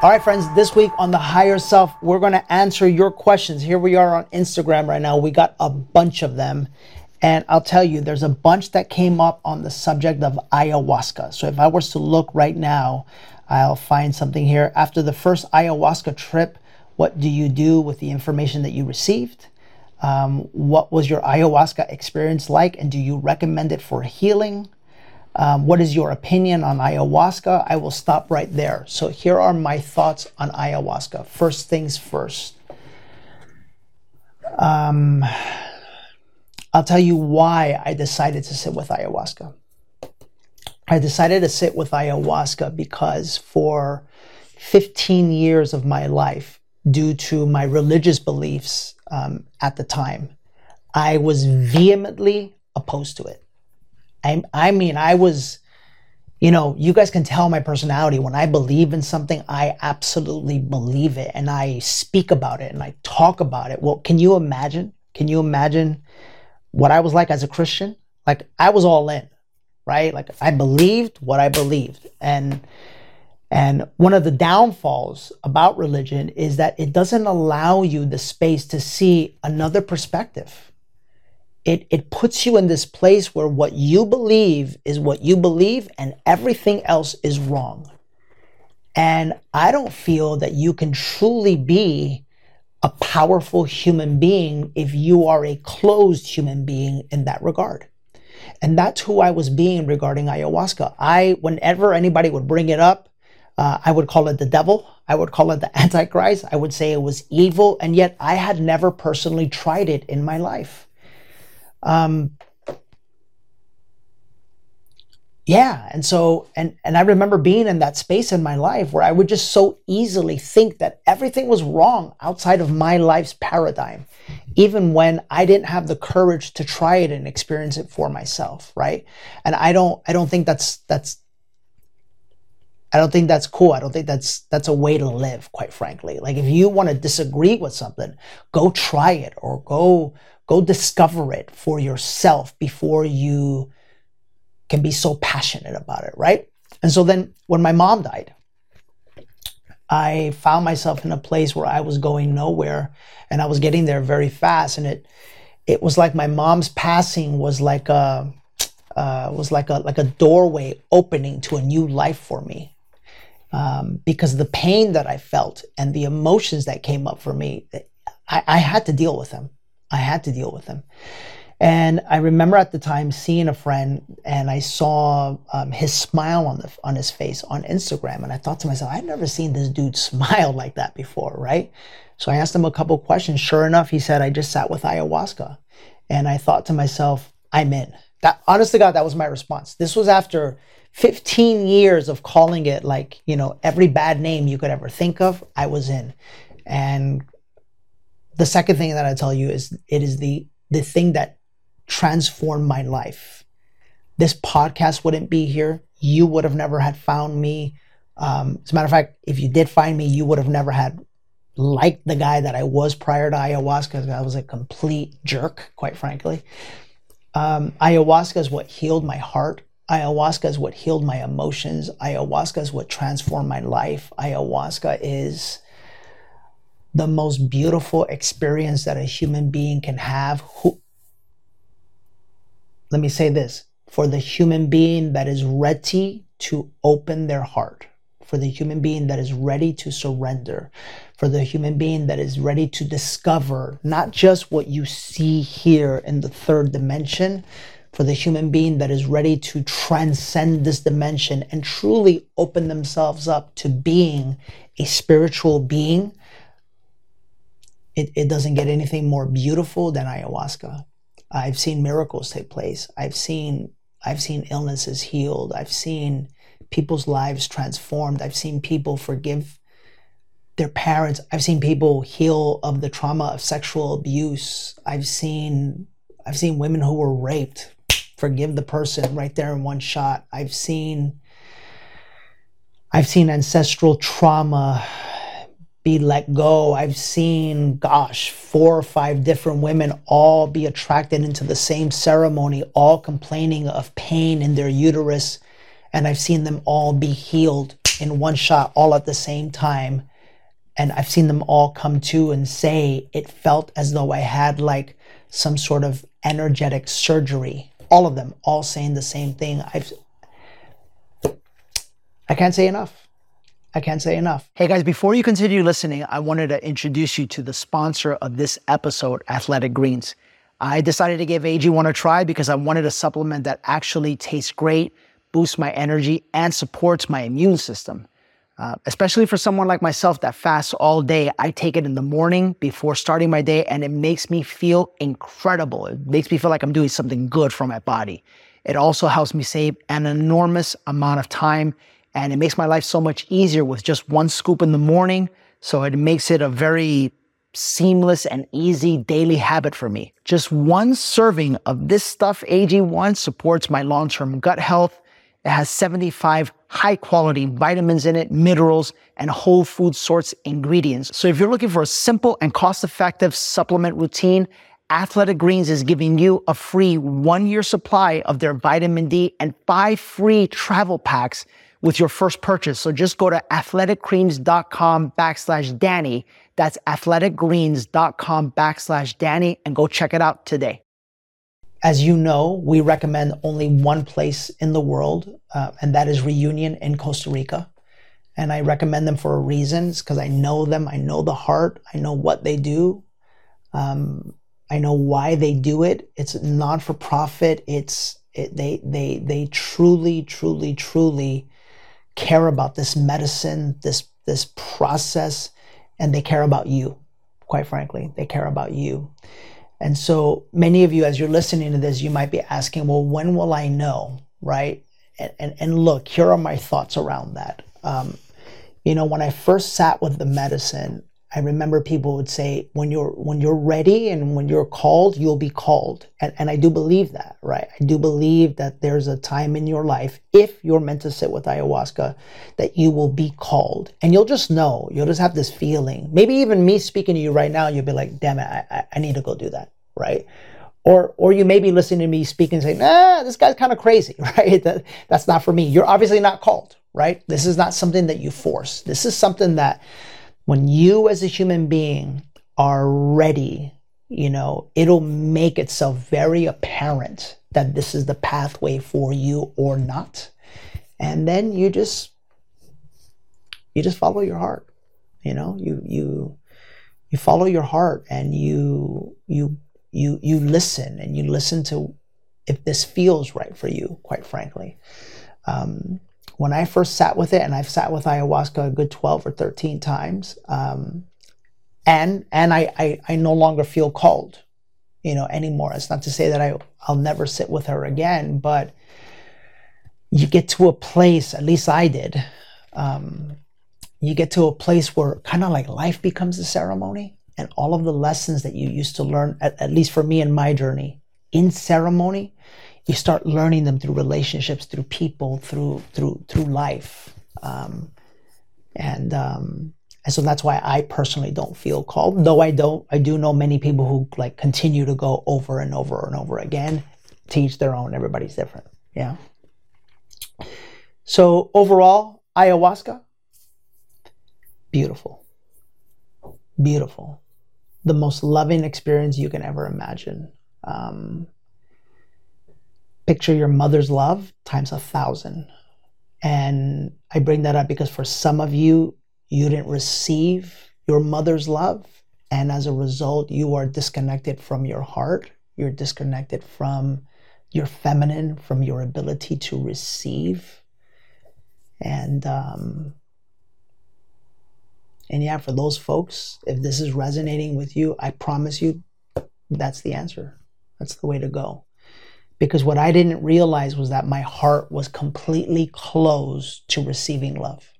All right, friends, this week on The Higher Self, we're going to answer your questions. Here we are on Instagram right now. We got a bunch of them. And I'll tell you, there's a bunch that came up on the subject of ayahuasca. So if I was to look right now, I'll find something here. After the first ayahuasca trip, what do you do with the information that you received? Um, what was your ayahuasca experience like? And do you recommend it for healing? Um, what is your opinion on ayahuasca? I will stop right there. So, here are my thoughts on ayahuasca. First things first. Um, I'll tell you why I decided to sit with ayahuasca. I decided to sit with ayahuasca because for 15 years of my life, due to my religious beliefs um, at the time, I was vehemently opposed to it. I, I mean, I was, you know, you guys can tell my personality. When I believe in something, I absolutely believe it and I speak about it and I talk about it. Well, can you imagine? Can you imagine what I was like as a Christian? Like, I was all in, right? Like, I believed what I believed. And, and one of the downfalls about religion is that it doesn't allow you the space to see another perspective it, it puts you in this place where what you believe is what you believe and everything else is wrong. And I don't feel that you can truly be a powerful human being if you are a closed human being in that regard. And that's who I was being regarding ayahuasca. I, whenever anybody would bring it up, uh, I would call it the devil. I would call it the Antichrist. I would say it was evil. And yet I had never personally tried it in my life. Um, yeah, and so and and I remember being in that space in my life where I would just so easily think that everything was wrong outside of my life's paradigm, even when I didn't have the courage to try it and experience it for myself, right? And I don't I don't think that's that's I don't think that's cool. I don't think that's that's a way to live, quite frankly. Like if you want to disagree with something, go try it or go Go discover it for yourself before you can be so passionate about it, right? And so then when my mom died, I found myself in a place where I was going nowhere and I was getting there very fast. And it it was like my mom's passing was like a uh, was like a like a doorway opening to a new life for me. Um, because the pain that I felt and the emotions that came up for me, I, I had to deal with them. I had to deal with him. And I remember at the time seeing a friend, and I saw um, his smile on the on his face on Instagram, and I thought to myself, I've never seen this dude smile like that before, right? So I asked him a couple questions. Sure enough, he said, "I just sat with ayahuasca," and I thought to myself, "I'm in." That, honest to God, that was my response. This was after 15 years of calling it like you know every bad name you could ever think of. I was in, and the second thing that I tell you is it is the the thing that transformed my life. This podcast wouldn't be here. You would have never had found me. Um, as a matter of fact, if you did find me, you would have never had liked the guy that I was prior to ayahuasca. I was a complete jerk, quite frankly. Um, ayahuasca is what healed my heart. Ayahuasca is what healed my emotions. Ayahuasca is what transformed my life. Ayahuasca is the most beautiful experience that a human being can have. Who, let me say this for the human being that is ready to open their heart, for the human being that is ready to surrender, for the human being that is ready to discover not just what you see here in the third dimension, for the human being that is ready to transcend this dimension and truly open themselves up to being a spiritual being it, it doesn't get anything more beautiful than ayahuasca. I've seen miracles take place. I've seen I've seen illnesses healed. I've seen people's lives transformed. I've seen people forgive their parents. I've seen people heal of the trauma of sexual abuse. I've seen I've seen women who were raped forgive the person right there in one shot. I've seen I've seen ancestral trauma be let go. I've seen, gosh, four or five different women all be attracted into the same ceremony, all complaining of pain in their uterus. And I've seen them all be healed in one shot all at the same time. And I've seen them all come to and say it felt as though I had like some sort of energetic surgery. All of them, all saying the same thing. I've I can't say enough. I can't say enough. Hey guys, before you continue listening, I wanted to introduce you to the sponsor of this episode, Athletic Greens. I decided to give AG1 a try because I wanted a supplement that actually tastes great, boosts my energy, and supports my immune system. Uh, especially for someone like myself that fasts all day, I take it in the morning before starting my day, and it makes me feel incredible. It makes me feel like I'm doing something good for my body. It also helps me save an enormous amount of time, and it makes my life so much easier with just one scoop in the morning. So it makes it a very seamless and easy daily habit for me. Just one serving of this stuff, AG1, supports my long term gut health. It has 75 high quality vitamins in it, minerals, and whole food source ingredients. So if you're looking for a simple and cost effective supplement routine, Athletic Greens is giving you a free one year supply of their vitamin D and five free travel packs with your first purchase. So just go to athleticgreens.com backslash Danny. That's athleticgreens.com backslash Danny and go check it out today. As you know, we recommend only one place in the world, uh, and that is Reunion in Costa Rica. And I recommend them for a reason, because I know them, I know the heart, I know what they do, um, I know why they do it. It's non for profit. It's it, they they they truly, truly, truly care about this medicine, this this process, and they care about you. Quite frankly, they care about you. And so many of you, as you're listening to this, you might be asking, well, when will I know? Right? And, and, and look, here are my thoughts around that. Um, you know, when I first sat with the medicine, I remember people would say, when you're when you're ready and when you're called, you'll be called. And, and I do believe that, right? I do believe that there's a time in your life, if you're meant to sit with ayahuasca, that you will be called. And you'll just know, you'll just have this feeling. Maybe even me speaking to you right now, you'll be like, damn it, I, I need to go do that, right? Or, or you may be listening to me speak and say, nah, this guy's kind of crazy, right? That, that's not for me. You're obviously not called, right? This is not something that you force. This is something that when you as a human being are ready, you know, it'll make itself very apparent that this is the pathway for you or not. And then you just you just follow your heart. You know, you you you follow your heart and you you you you listen and you listen to if this feels right for you, quite frankly. Um, when I first sat with it, and I've sat with ayahuasca a good 12 or 13 times, um, and and I, I, I no longer feel called, you know, anymore. It's not to say that I I'll never sit with her again, but you get to a place, at least I did. Um, you get to a place where kind of like life becomes a ceremony, and all of the lessons that you used to learn, at, at least for me in my journey, in ceremony, you start learning them through relationships, through people, through through through life, um, and um, and so that's why I personally don't feel called. Though I don't, I do know many people who like continue to go over and over and over again. Teach their own. Everybody's different. Yeah. So overall, ayahuasca, beautiful, beautiful, the most loving experience you can ever imagine. Um, picture your mother's love times a thousand. And I bring that up because for some of you, you didn't receive your mother's love. And as a result, you are disconnected from your heart. You're disconnected from your feminine, from your ability to receive. And, um, and yeah, for those folks, if this is resonating with you, I promise you that's the answer. That's the way to go because what I didn't realize was that my heart was completely closed to receiving love.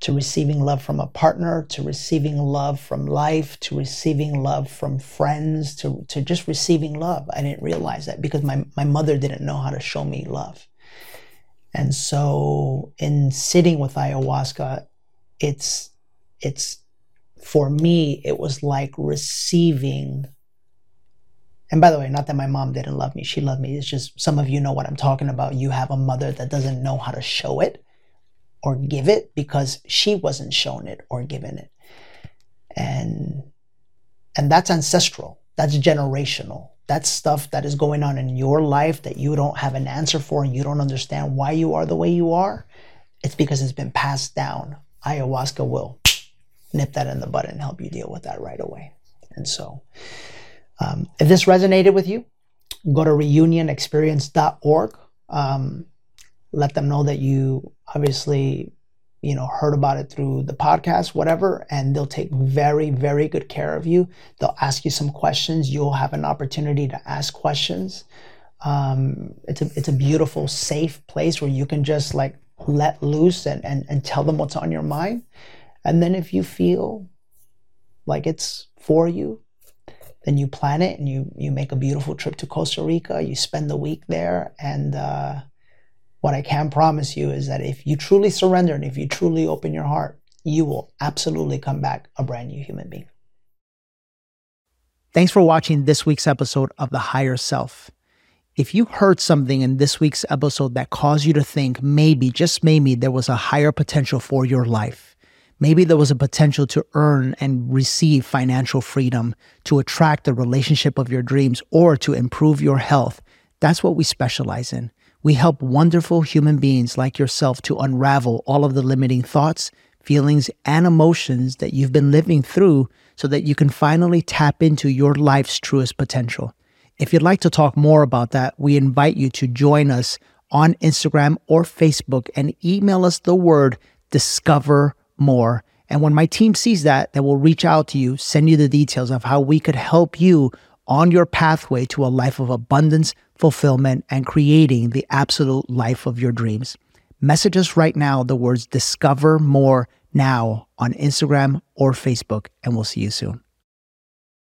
To receiving love from a partner, to receiving love from life, to receiving love from friends, to, to just receiving love. I didn't realize that because my, my mother didn't know how to show me love. And so in sitting with ayahuasca, it's it's for me, it was like receiving and by the way, not that my mom didn't love me, she loved me. It's just some of you know what I'm talking about. You have a mother that doesn't know how to show it. or give it because she wasn't shown it or given it. And and that's ancestral. That's generational. That's stuff that is going on in your life that you don't have an answer for and you don't understand why you are the way you are. It's because it's been passed down. Ayahuasca will nip that in the bud and help you deal with that right away. And so, um, if this resonated with you, go to reunionexperience.org. Um, let them know that you obviously you know heard about it through the podcast whatever and they'll take very very good care of you. They'll ask you some questions. You'll have an opportunity to ask questions. Um, it's a it's a beautiful safe place where you can just like let loose and, and and tell them what's on your mind. And then if you feel like it's for you then you plan it and you you make a beautiful trip to costa rica you spend the week there and uh, what I can promise you is that if you truly surrender and if you truly open your heart, you will absolutely come back a brand new human being. Thanks for watching this week's episode of The Higher Self. If you heard something in this week's episode that caused you to think maybe, just maybe, there was a higher potential for your life, maybe there was a potential to earn and receive financial freedom, to attract the relationship of your dreams, or to improve your health, that's what we specialize in. We help wonderful human beings like yourself to unravel all of the limiting thoughts, feelings, and emotions that you've been living through so that you can finally tap into your life's truest potential. If you'd like to talk more about that, we invite you to join us on Instagram or Facebook and email us the word discover more. And when my team sees that, they will reach out to you, send you the details of how we could help you on your pathway to a life of abundance, fulfillment, and creating the absolute life of your dreams. Message us right now the words discover more now on Instagram or Facebook, and we'll see you soon.